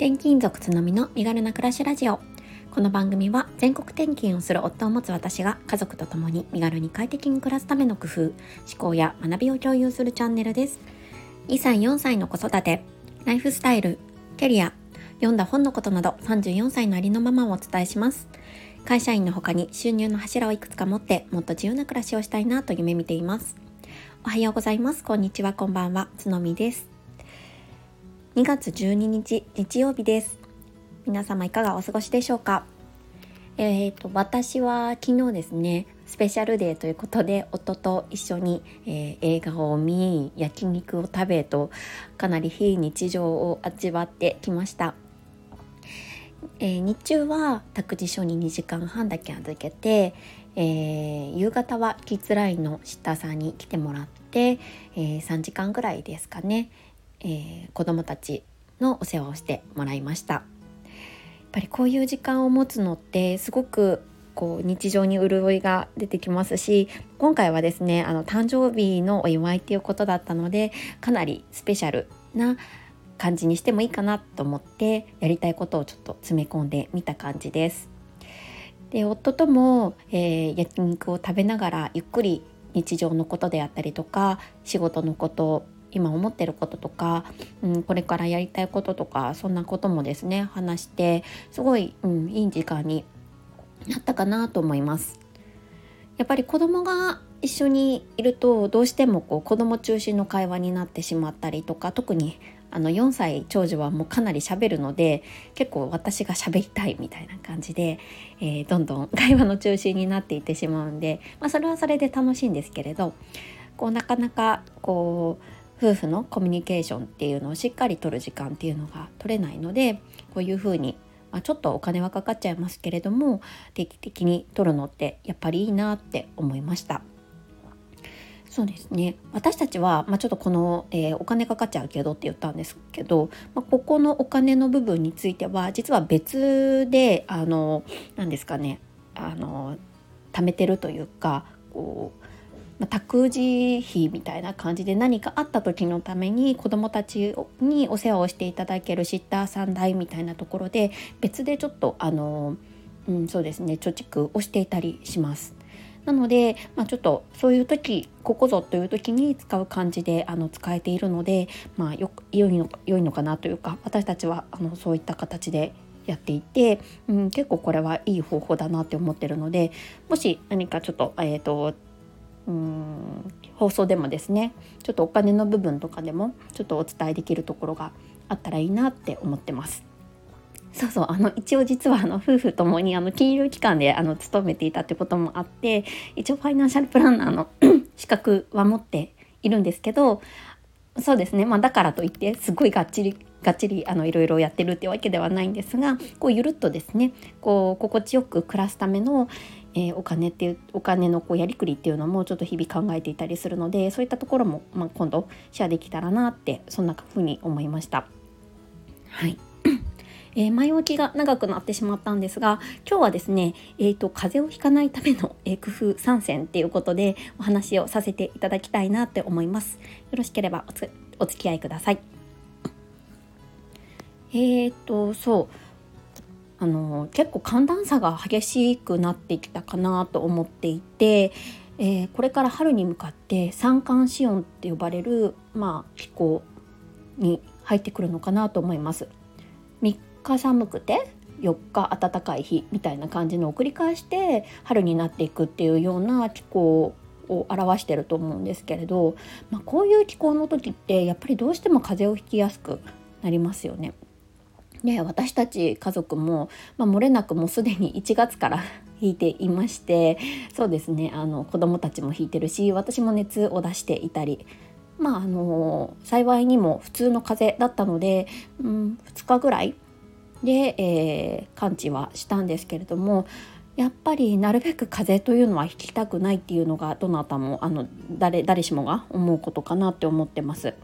転勤族つのみの身軽な暮らしラジオ。この番組は全国転勤をする夫を持つ私が家族と共に身軽に快適に暮らすための工夫思考や学びを共有するチャンネルです。2歳4歳の子育てライフスタイルキャリア読んだ本のことなど34歳のありのままをお伝えします。会社員の他に収入の柱をいくつか持ってもっと自由な暮らしをしたいなと夢見ています。おはようございます。こんにちは。こんばんは。つのみです。2月12日日曜日です。皆様いかがお過ごしでしょうか？えーと、私は昨日ですねスペシャルデーということで夫と一緒に、えー、映画を見焼肉を食べとかなり非日常を味わってきました、えー、日中は託児所に2時間半だけ預けて、えー、夕方はキッズラインの下さんに来てもらって、え3時間ぐらいですかね。えー、子どもたちのお世話をしてもらいましたやっぱりこういう時間を持つのってすごくこう日常に潤いが出てきますし今回はですねあの誕生日のお祝いっていうことだったのでかなりスペシャルな感じにしてもいいかなと思ってやりたいことをちょっと詰め込んでみた感じです。で夫とも、えー、焼肉を食べながらゆっくり日常のことであったりとか仕事のこと今思ってることとか、うん、これからやりたいこととかそんなこともですね話してすごい、うん、いい時間になったかなと思います。やっぱり子供が一緒にいるとどうしてもこう子供中心の会話になってしまったりとか特にあの4歳長女はもうかなり喋るので結構私が喋りたいみたいな感じで、えー、どんどん会話の中心になっていってしまうんで、まあ、それはそれで楽しいんですけれどこうなかなかこう夫婦のコミュニケーションっていうのをしっかりとる時間っていうのが取れないのでこういうふうに、まあ、ちょっとお金はかかっちゃいますけれども定期的に取るのってやっぱりいいなって思いました。そうですね私たちは、まあ、ちょっとこの、えー、お金かかっちゃうけどって言ったんですけど、まあ、ここのお金の部分については実は別であの何ですかねあの貯めてるというかこうまあ、託児費みたいな感じで何かあった時のために子どもたちにお世話をしていただけるシッターさん代みたいなところで別でちょっとあの、うん、そうですね貯蓄をしていたりします。なので、まあ、ちょっとそういう時ここぞという時に使う感じであの使えているので、まあ、よ良いの良いのかなというか私たちはあのそういった形でやっていて、うん、結構これはいい方法だなって思ってるのでもし何かちょっと,、えーとうん放送でもですねちょっとお金の部分とかでもちょっとお伝えできるところがあったらいいなって思ってます。そうそうあの一応実はあの夫婦ともにあの金融機関であの勤めていたってこともあって一応ファイナンシャルプランナーの 資格は持っているんですけどそうですねまあだからといってすごいがっちりがっちりあのいろいろやってるってわけではないんですがこうゆるっとですねこう心地よく暮らすための、えー、お金っていうお金のこうやりくりっていうのもちょっと日々考えていたりするのでそういったところも、まあ、今度シェアできたらなってそんな風に思いました。はい えー、前置きが長くなってしまったんですが今日はですね、えーと、風邪をひかないための、えー、工夫3選っていうことでお話をさせていただきたいなって思います。よろしければお付き合いください。えーとそうあの結構寒暖差が激しくなってきたかなと思っていて、えー、これから春に向かって三寒四温って呼ばれる、まあ、気候に入ってくるのかなと思います。3日寒くて4日暖かい日みたいな感じのを繰り返して春になっていくっていうような気候を表してると思うんですけれど、まあ、こういう気候の時ってやっぱりどうしても風邪をひきやすくなりますよね。で私たち家族も、まあ、漏れなくもうすでに 1月から引いていましてそうですねあの子供たちも引いてるし私も熱を出していたりまああの幸いにも普通の風邪だったので、うん、2日ぐらいで、えー、完治はしたんですけれどもやっぱりなるべく風邪というのは引きたくないっていうのがどなたもあの誰誰しもが思うことかなって思ってます。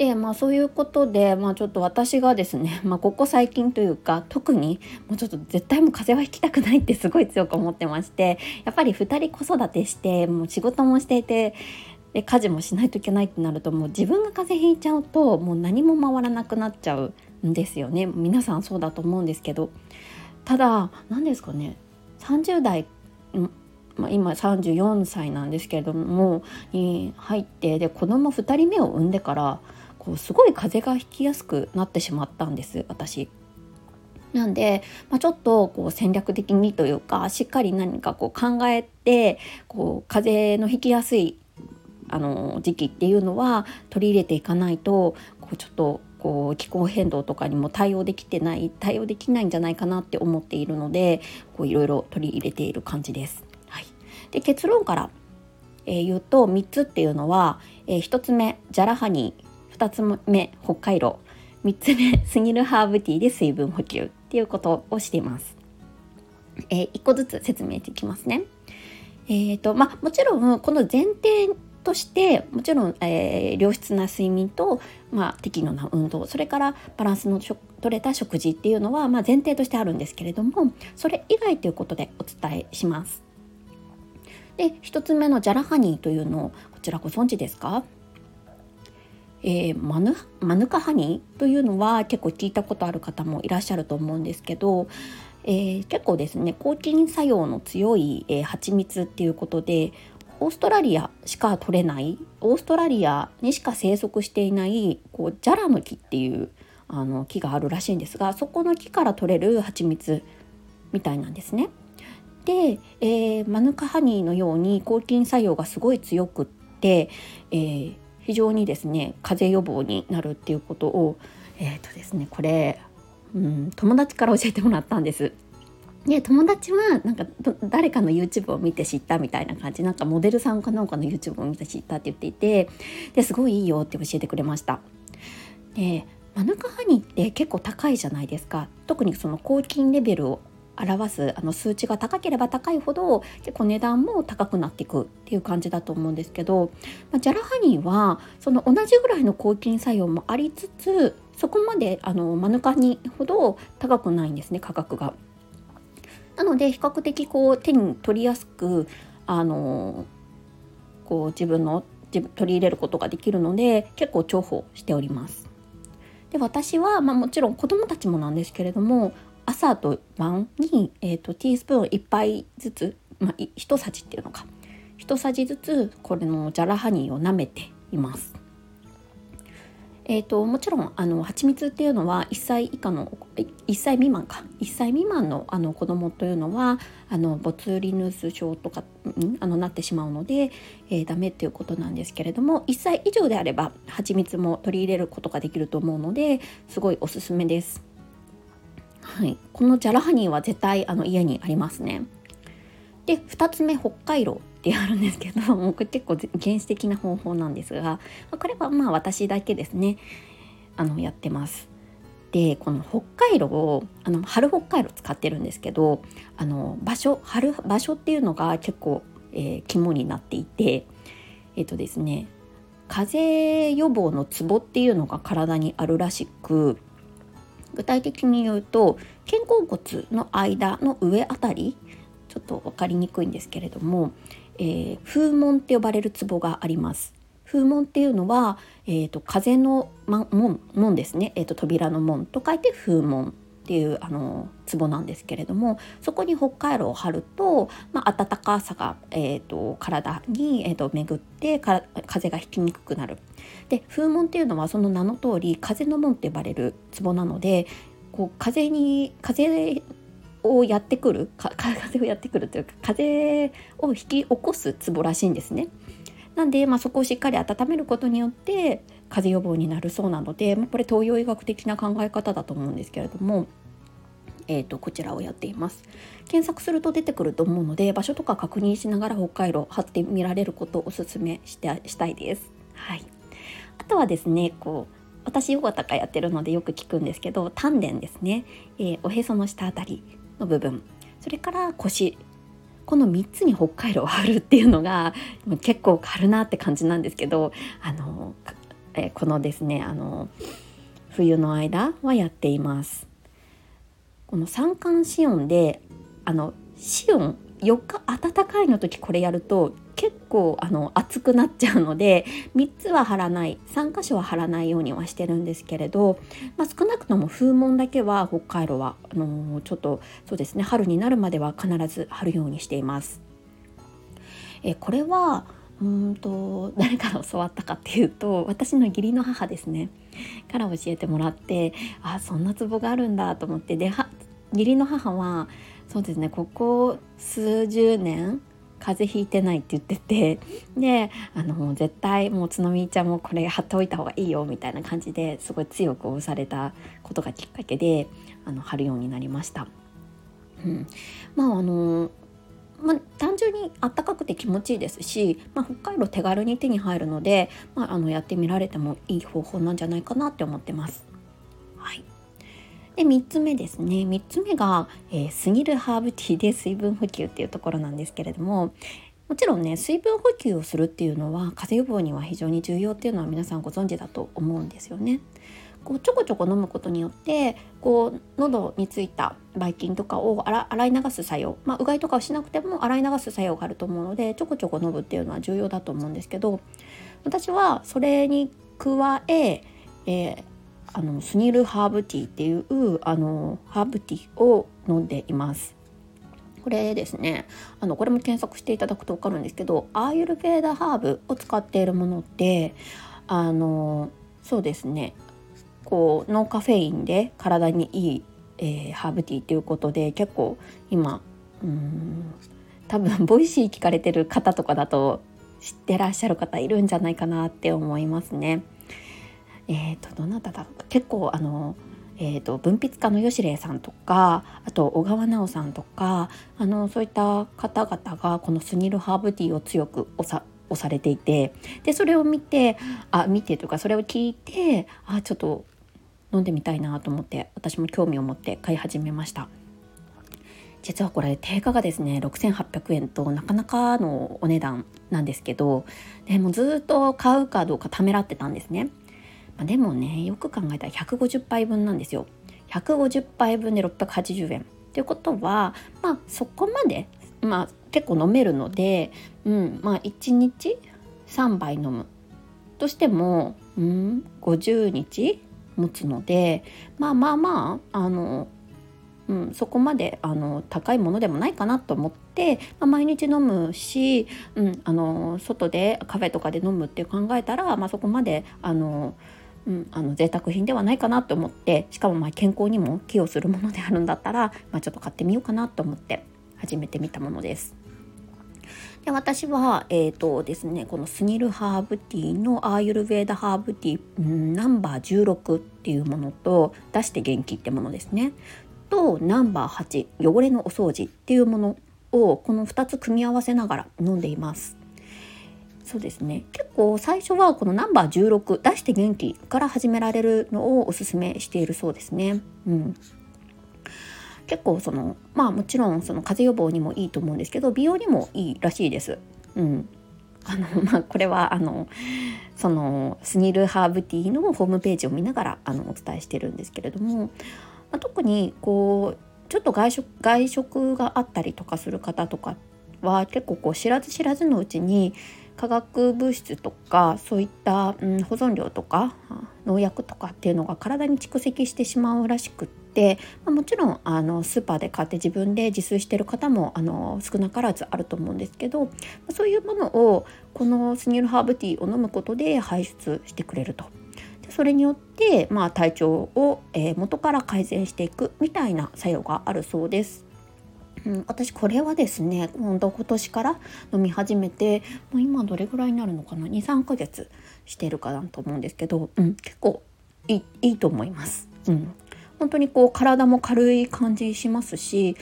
でまあそういうことで、まあ、ちょっと私がですね、まあ、ここ最近というか特にもうちょっと絶対もう風邪はひきたくないってすごい強く思ってましてやっぱり2人子育てしてもう仕事もしていてで家事もしないといけないってなるともう自分が風邪ひいちゃうともう何も回らなくなっちゃうんですよね。皆さんそうだと思うんですけど。ただ何ですかね30代まあ、今34歳なんですけれどもに入ってで子供2人目を産んでからこうすごい風邪がひきやすくなってしまったんです私。なんで、まあ、ちょっとこう戦略的にというかしっかり何かこう考えてこう風邪のひきやすいあの時期っていうのは取り入れていかないとこうちょっとこう気候変動とかにも対応できてない対応できないんじゃないかなって思っているのでこういろいろ取り入れている感じです。はい、で結論から、えー、言うと3つっていうのは、えー、1つ目ジャラハニー2つ目北海道3つ目スギルハーブティーで水分補給っていうことをしています。えー、1個ずつ説明していきますね。えーとまあ、もちろんこの前提としてもちろん、えー、良質な睡眠と、まあ、適度な運動それからバランスの取れた食事っていうのは、まあ、前提としてあるんですけれどもそれ以外ということでお伝えします。で1つ目のジャラハニーというのをこちらご存知ですか？えー、マヌマヌカハニーというのは結構聞いたことある方もいらっしゃると思うんですけど、えー、結構ですね抗菌作用の強い、えー、蜂蜜っていうことでオーストラリアしか取れないオーストラリアにしか生息していないこうジャラの木っていうあの木があるらしいんですがそこの木から取れる蜂蜜みたいなんですね。で、えー、マヌカハニーのように抗菌作用がすごい強くって、えー、非常にですね風邪予防になるっていうことをえっ、ー、とですねこれ、うん、友達から教えてもらったんです。で友達はなんか誰かの YouTube を見て知ったみたいな感じなんかモデルさんかなんかの YouTube を見て知ったって言っていてですごいいいよって教えてくれました。でマヌカハニって結構高いじゃないですか特にその抗菌レベルを表すあの数値が高ければ高いほど結構値段も高くなっていくっていう感じだと思うんですけど、まあ、ジャラハニーはその同じぐらいの抗菌作用もありつつそこまであのマヌカニほど高くないんですね価格が。なので比較的こう手に取りやすくあのこう自分の自分取り入れることができるので結構重宝しております。で私は、まあ、もちろん子どもたちもなんですけれども朝と晩に、えーと、ティースプーン1杯ずつ、まあ、1さじっていうのか1さじずつこれのジャラハニーを舐めています。えーと、もちろんあの蜂蜜っていうのは1歳以下の1歳未満か1歳未満のあの子供というのはあのボツリヌス症とかにあのなってしまうので、えー、ダメっていうことなんですけれども1歳以上であれば蜂蜜も取り入れることができると思うのですごいおすすめです。はい、このジャラハニーは絶対あの家にありますね。で2つ目北海道ってあるんですけど もう結構原始的な方法なんですがこれはまあ私だけですねあのやってます。でこの北海道をあの春北海道使ってるんですけどあの場所春場所っていうのが結構、えー、肝になっていてえっ、ー、とですね風邪予防のツボっていうのが体にあるらしく具体的に言うと肩甲骨の間の上あたりちょっと分かりにくいんですけれども、えー、風門って呼ばれるツボがあります。風門っていうのは、えーと、風の、ま、門門ですね、えーと、扉の門と書いて風門っていうあの壺なんですけれどもそこに北海道を張ると、まあ、暖かさが、えーと、体に、えー、と巡って風が引きにくくなる。で風門っていうのはその名の通り風の門って呼ばれる壺なのでこう風に風をやってくる 風をやってくるというか風を引き起こす壺らしいんですね。なんで、まあ、そこをしっかり温めることによって風邪予防になるそうなので、ま、これ東洋医学的な考え方だと思うんですけれども、えーと、こちらをやっています。検索すると出てくると思うので場所とか確認しながら北海道貼ってみられることをおすすめしてしたいです。はい、あとはですねこう私ヨガとかやってるのでよく聞くんですけど丹田ですね、えー、おへその下あたりの部分。それから腰。この3つに北海道を張るっていうのが結構軽なって感じなんですけどあの、えこのですねあの冬の間はやっています。この三寒四温であの四温4日暖かいの時これやると結構あの熱くなっちゃうので3つは貼らない3箇所は貼らないようにはしてるんですけれど、まあ、少なくとも風紋だけは北海道はあのちょっとそうですね春になるまでは必ず貼るようにしています。えこれはうんと誰から教わったかっていうと私の義理の母ですねから教えてもらってあそんなツボがあるんだと思ってで義理の母はそうですねここ数十年風邪ひいてないって言っててであの絶対もうつのみちゃんもこれ貼っておいた方がいいよみたいな感じですごい強く押されたことがきっかけであの貼るようになりました。うん、まああのまあ、単純にあったかくて気持ちいいですし、まあ、北海道手軽に手に入るので、まあ、あのやってみられてもいい方法なんじゃないかなって思ってます。はい、で3つ目ですね3つ目が、えー、スギルハーブティーで水分補給っていうところなんですけれどももちろんね水分補給をするっていうのは風邪予防には非常に重要っていうのは皆さんご存知だと思うんですよね。こうちょこちょこ飲むことによってこう喉についたばい菌とかを洗い流す作用、まあ、うがいとかをしなくても洗い流す作用があると思うのでちょこちょこ飲むっていうのは重要だと思うんですけど私はそれに加ええー、あのスニルハーブティーっていうあのハーブティーを飲んでいます。これですね。あのこれも検索していただくと分かるんですけどアーユルベーダハーブを使っているものってあのそうですね。こうノンカフェインで体にいい、えー、ハーブティーということで結構今うん多分 Voicy 聞かれてる方とかだと知ってらっしゃる方いるんじゃないかなって思いますね。えーと、どなただ結構あの、えーと、文筆家の吉礼さんとかあと小川奈緒さんとかあのそういった方々がこのスニルハーブティーを強くおさ押されていてでそれを見てあ見てというかそれを聞いてあちょっと飲んでみたいなと思って私も興味を持って買い始めました。実はこれ定価がですね6800円となかなかのお値段なんですけどでもずっと買うかどうかためらってたんですね、でもねよく考えたら150杯分なんですよ。150杯分で680円。ということはまあそこまでまあ結構飲めるので、うん、まあ1日3杯飲む。としても、うん、50日持つのでまあまあまああの、うん、そこまであの高いものでもないかなと思って、まあ、毎日飲むし、うん、あの外でカフェとかで飲むって考えたら、まあ、そこまであのうん、うんあの贅沢品ではないかなと思ってしかもま健康にも寄与するものであるんだったら、まあ、ちょっと買ってみようかなと思って始めてみたものです。で私は、えーとですね、このスニルハーブティーのアーユルヴェーダハーブティー、ん、ナンバー16っていうものと出して元気ってものですねとナンバー8汚れのお掃除っていうものをこの2つ組み合わせながら飲んでいます。そうですね結構最初はこのナンバー16出して元気から始められるのをおすすめしているそうですね。うん、結構そのまあもちろんその風邪予防にもいいと思うんですけど美容にもいいらしいです。うん、あの まあこれはあのそのスニルハーブティーのホームページを見ながらあのお伝えしてるんですけれども、まあ、特にこうちょっと外食外食があったりとかする方とかは結構こう知らず知らずのうちに化学物質とかそういった、うん、保存料とか農薬とかっていうのが体に蓄積してしまうらしくって、まあ、もちろんあのスーパーで買って自分で自炊してる方もあの少なからずあると思うんですけどそういうものをこのスニールハーブティーを飲むことで排出してくれると。でそれによって、まあ、体調を、えー、元から改善していくみたいな作用があるそうです。うん、私これはですね今度今年から飲み始めてもう今どれぐらいになるのかな？23ヶ月してるかなと思うんですけど、うん、結構いいと思います。うん、本当にこう体も軽い感じしますし、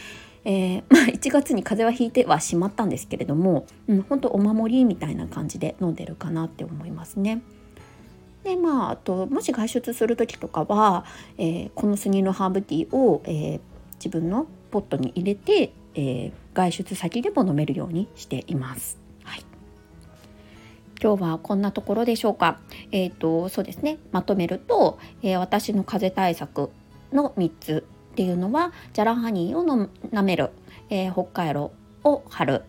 えー、まあ、1月に風邪はひいてはしまったんですけれども、うん、本当お守りみたいな感じで飲んでるかなって思いますね。でまああともし外出する時とかは、えー、このスニーのハーブティーを、えー、自分のポットに入れて、えー、外出先でも飲めるようにしています。はい、今日はこんなところでしょうか。えっ、ー、とそうですねまとめると、えー、私の風邪対策の3つっていうのはジャラハニーを舐める、えー、北海道を貼る、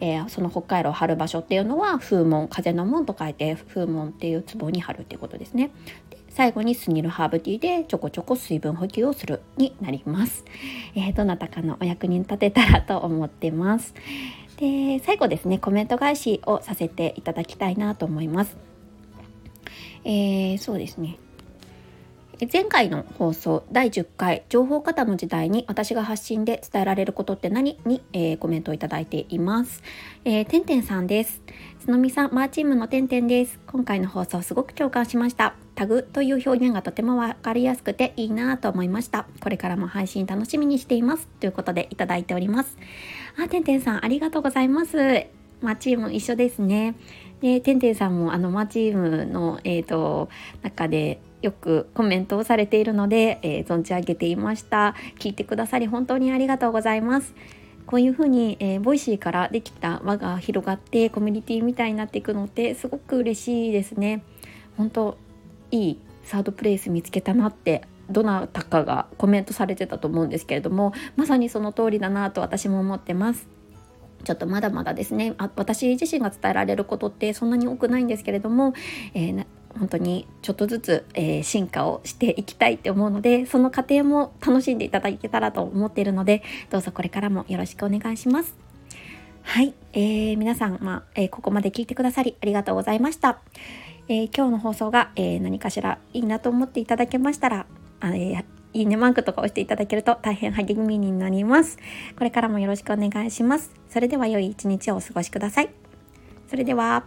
えー、その北海道を貼る場所っていうのは風門風の門と書いて風門っていう壺に貼るっていうことですね。で最後にスニルハーブティーでちょこちょこ水分補給をするになります。えー、どなたかのお役に立てたらと思ってます。で最後ですねコメント返しをさせていただきたいなと思います。えー、そうですね前回の放送第10回情報型の時代に私が発信で伝えられることって何？に、えー、コメントをいただいています。えー、てんてんさんです。つのみさん、マーチームのてんてんです。今回の放送すごく共感しました。タグという表現がとてもわかりやすくていいなと思いました。これからも配信楽しみにしています。ということでいただいております。あ、てんてんさんありがとうございます。マーチーム一緒ですね。で、てんてんさんもあのマーチームの、えーと中でよくコメントをされているので、えー、存じ上げていました。聞いてくださり本当にありがとうございます。こういうふうに、えー、 Voicy からできた輪が広がってコミュニティみたいになっていくのってすごく嬉しいですね。本当いいサードプレイス見つけたなってどなたかがコメントされてたと思うんですけれどもまさにその通りだなと私も思ってます。ちょっとまだまだですね。あ私自身が伝えられることってそんなに多くないんですけれども、えー、本当にちょっとずつ、えー、進化をしていきたいって思うのでその過程も楽しんでいただけたらと思っているのでどうぞこれからもよろしくお願いします。はい、えー、皆さん、まあえー、ここまで聞いてくださりありがとうございました。えー、今日の放送が、え何かしらいいなと思っていただけましたら、あえいいねマークとか押していただけると大変励みになります。これからもよろしくお願いします。それでは良い一日をお過ごしください。それでは。